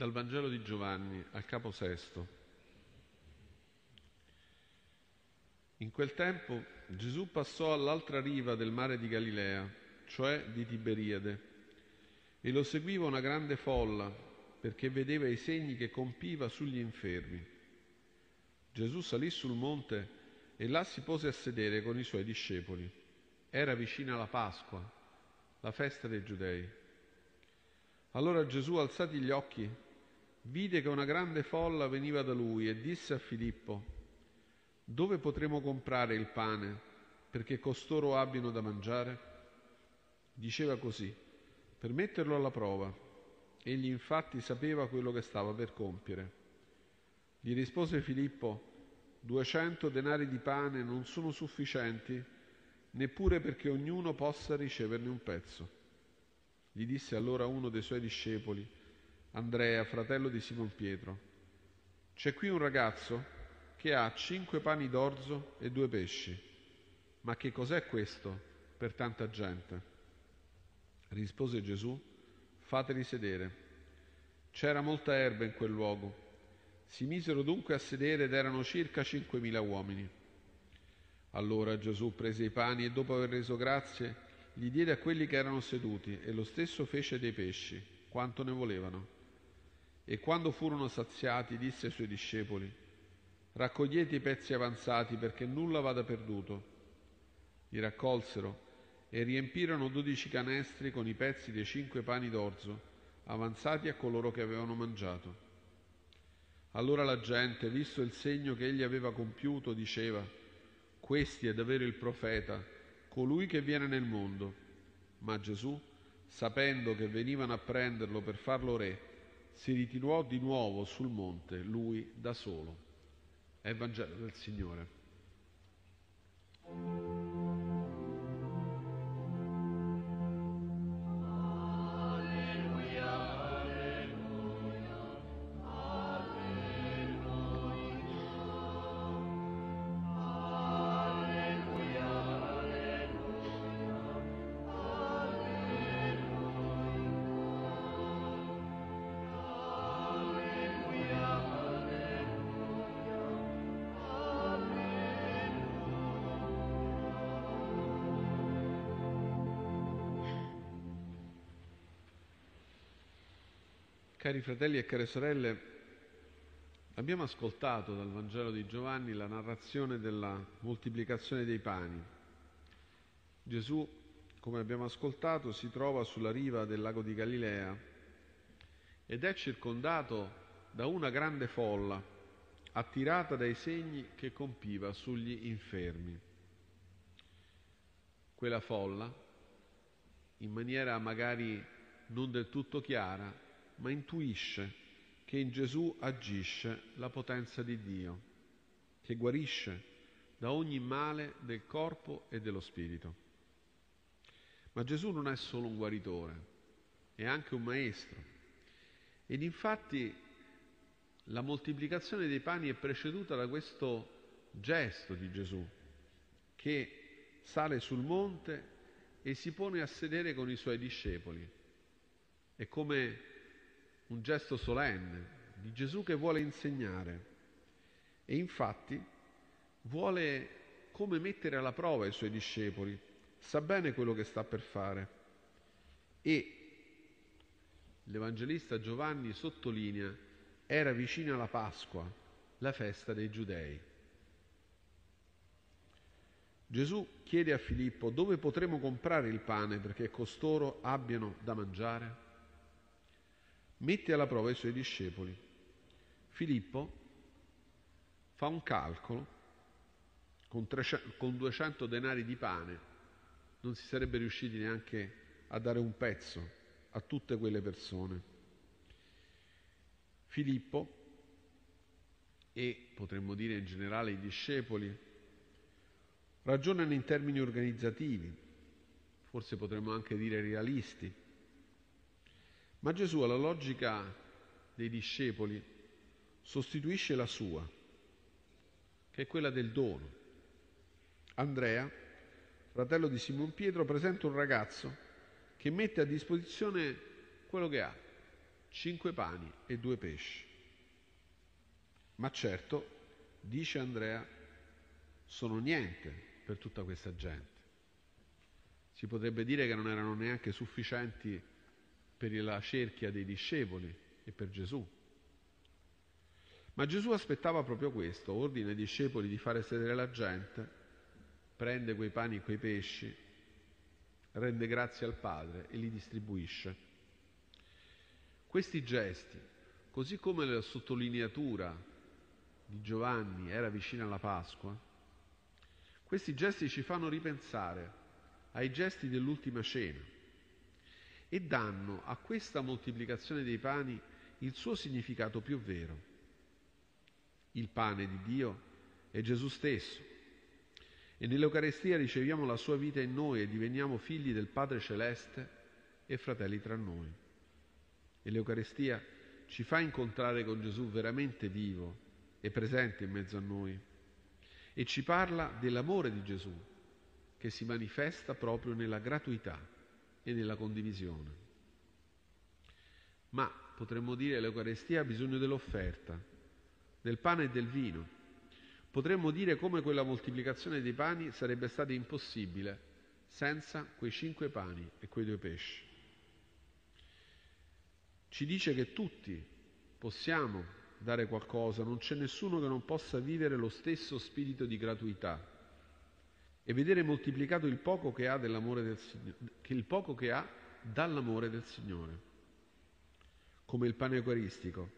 Dal Vangelo di Giovanni al capo sesto. In quel tempo Gesù passò all'altra riva del mare di Galilea, cioè di Tiberiade, e lo seguiva una grande folla perché vedeva i segni che compiva sugli infermi. Gesù salì sul monte e là si pose a sedere con i suoi discepoli. Era vicina la Pasqua, la festa dei Giudei. Allora Gesù, alzati gli occhi, vide che una grande folla veniva da lui e disse a Filippo, dove potremo comprare il pane perché costoro abbiano da mangiare? Diceva così, per metterlo alla prova. Egli infatti sapeva quello che stava per compiere. Gli rispose Filippo, duecento denari di pane non sono sufficienti neppure perché ognuno possa riceverne un pezzo. Gli disse allora uno dei suoi discepoli, Andrea, fratello di Simon Pietro, c'è qui un ragazzo che ha cinque pani d'orzo e due pesci. Ma che cos'è questo per tanta gente? Rispose Gesù, fateli sedere. C'era molta erba in quel luogo. Si misero dunque a sedere ed erano circa cinquemila uomini. Allora Gesù prese i pani e dopo aver reso grazie li diede a quelli che erano seduti e lo stesso fece dei pesci, quanto ne volevano. E quando furono saziati disse ai suoi discepoli, Raccogliete i pezzi avanzati perché nulla vada perduto. Li raccolsero e riempirono dodici canestri con i pezzi dei cinque pani d'orzo avanzati a coloro che avevano mangiato. Allora la gente, visto il segno che egli aveva compiuto, diceva, questi è davvero il profeta, colui che viene nel mondo. Ma Gesù, sapendo che venivano a prenderlo per farlo re, si ritirò di nuovo sul monte, lui da solo. È Vangelo del Signore. Cari fratelli e care sorelle, abbiamo ascoltato dal Vangelo di Giovanni la narrazione della moltiplicazione dei pani. Gesù, come abbiamo ascoltato, si trova sulla riva del lago di Galilea ed è circondato da una grande folla attirata dai segni che compiva sugli infermi. Quella folla, in maniera magari non del tutto chiara, ma intuisce che in Gesù agisce la potenza di Dio, che guarisce da ogni male del corpo e dello spirito. Ma Gesù non è solo un guaritore, è anche un maestro. Ed infatti la moltiplicazione dei pani è preceduta da questo gesto di Gesù, che sale sul monte e si pone a sedere con i suoi discepoli. È come un gesto solenne di Gesù che vuole insegnare. E infatti vuole come mettere alla prova i suoi discepoli, sa bene quello che sta per fare. E l'Evangelista Giovanni sottolinea era vicina la Pasqua, la festa dei Giudei. Gesù chiede a Filippo dove potremo comprare il pane perché costoro abbiano da mangiare mette alla prova i suoi discepoli. Filippo fa un calcolo con, 300, con 200 denari di pane, non si sarebbe riusciti neanche a dare un pezzo a tutte quelle persone. Filippo e potremmo dire in generale i discepoli ragionano in termini organizzativi, forse potremmo anche dire realisti ma Gesù alla logica dei discepoli sostituisce la sua, che è quella del dono. Andrea, fratello di Simon Pietro, presenta un ragazzo che mette a disposizione quello che ha, cinque pani e due pesci. Ma certo, dice Andrea, sono niente per tutta questa gente. Si potrebbe dire che non erano neanche sufficienti per la cerchia dei discepoli e per Gesù. Ma Gesù aspettava proprio questo, ordina ai discepoli di fare sedere la gente, prende quei pani e quei pesci, rende grazie al Padre e li distribuisce. Questi gesti, così come la sottolineatura di Giovanni era vicina alla Pasqua, questi gesti ci fanno ripensare ai gesti dell'ultima cena e danno a questa moltiplicazione dei pani il suo significato più vero. Il pane di Dio è Gesù stesso e nell'Eucarestia riceviamo la sua vita in noi e diveniamo figli del Padre Celeste e fratelli tra noi. E l'Eucarestia ci fa incontrare con Gesù veramente vivo e presente in mezzo a noi e ci parla dell'amore di Gesù che si manifesta proprio nella gratuità e nella condivisione. Ma potremmo dire che l'Eucarestia ha bisogno dell'offerta, del pane e del vino. Potremmo dire come quella moltiplicazione dei pani sarebbe stata impossibile senza quei cinque pani e quei due pesci. Ci dice che tutti possiamo dare qualcosa, non c'è nessuno che non possa vivere lo stesso spirito di gratuità e vedere moltiplicato il poco che ha, del, che il poco che ha dall'amore del Signore. Come il pane eucaristico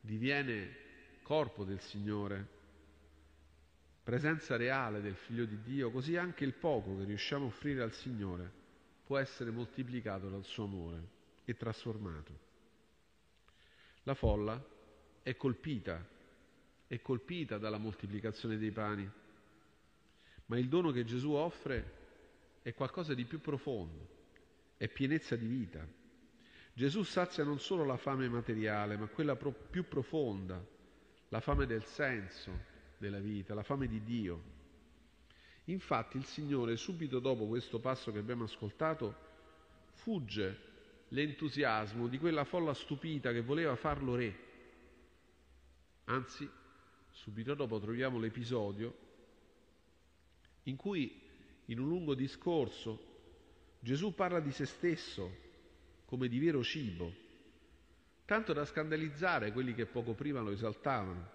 diviene corpo del Signore, presenza reale del Figlio di Dio, così anche il poco che riusciamo a offrire al Signore può essere moltiplicato dal suo amore e trasformato. La folla è colpita, è colpita dalla moltiplicazione dei pani, ma il dono che Gesù offre è qualcosa di più profondo, è pienezza di vita. Gesù sazia non solo la fame materiale, ma quella pro- più profonda, la fame del senso della vita, la fame di Dio. Infatti il Signore, subito dopo questo passo che abbiamo ascoltato, fugge l'entusiasmo di quella folla stupita che voleva farlo re Anzi, subito dopo troviamo l'episodio in cui, in un lungo discorso, Gesù parla di se stesso come di vero cibo, tanto da scandalizzare quelli che poco prima lo esaltavano.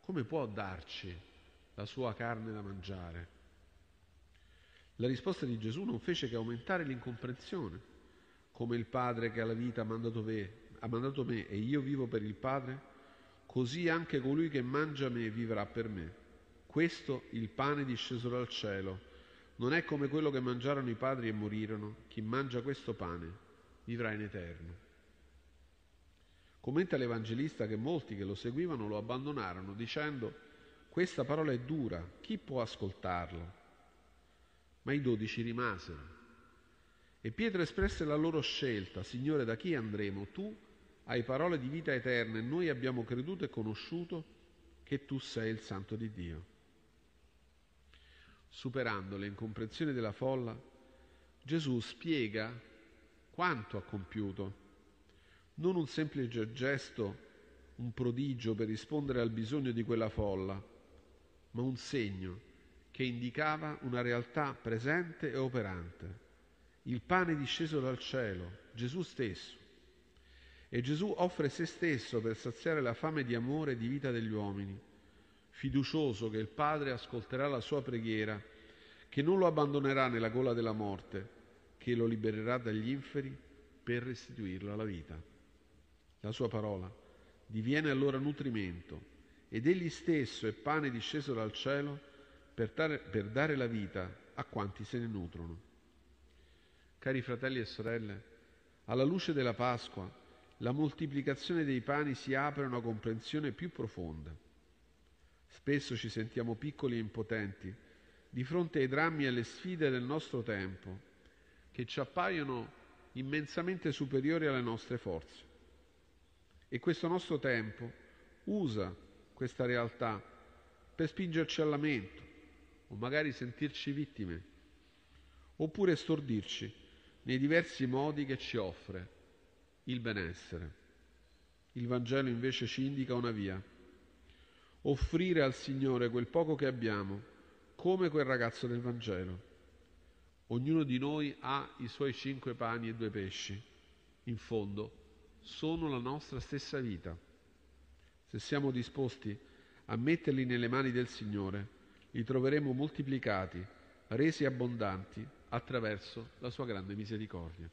Come può darci la sua carne da mangiare? La risposta di Gesù non fece che aumentare l'incomprensione, come il Padre che ha la vita ha mandato me, e io vivo per il Padre, così anche colui che mangia me vivrà per me. Questo il pane disceso dal cielo. Non è come quello che mangiarono i padri e morirono. Chi mangia questo pane vivrà in eterno. Commenta l'Evangelista che molti che lo seguivano lo abbandonarono dicendo questa parola è dura, chi può ascoltarlo? Ma i dodici rimasero. E Pietro espresse la loro scelta, Signore, da chi andremo? Tu hai parole di vita eterna e noi abbiamo creduto e conosciuto che tu sei il Santo di Dio. Superando le incomprensioni della folla, Gesù spiega quanto ha compiuto, non un semplice gesto, un prodigio per rispondere al bisogno di quella folla, ma un segno che indicava una realtà presente e operante, il pane disceso dal cielo, Gesù stesso. E Gesù offre se stesso per saziare la fame di amore e di vita degli uomini, fiducioso che il Padre ascolterà la sua preghiera, che non lo abbandonerà nella gola della morte, che lo libererà dagli inferi per restituirlo alla vita. La sua parola diviene allora nutrimento ed egli stesso è pane disceso dal cielo per dare, per dare la vita a quanti se ne nutrono. Cari fratelli e sorelle, alla luce della Pasqua, la moltiplicazione dei pani si apre a una comprensione più profonda. Spesso ci sentiamo piccoli e impotenti di fronte ai drammi e alle sfide del nostro tempo, che ci appaiono immensamente superiori alle nostre forze. E questo nostro tempo usa questa realtà per spingerci al lamento, o magari sentirci vittime, oppure stordirci nei diversi modi che ci offre il benessere. Il Vangelo invece ci indica una via. Offrire al Signore quel poco che abbiamo, come quel ragazzo del Vangelo. Ognuno di noi ha i suoi cinque pani e due pesci. In fondo, sono la nostra stessa vita. Se siamo disposti a metterli nelle mani del Signore, li troveremo moltiplicati, resi abbondanti attraverso la sua grande misericordia.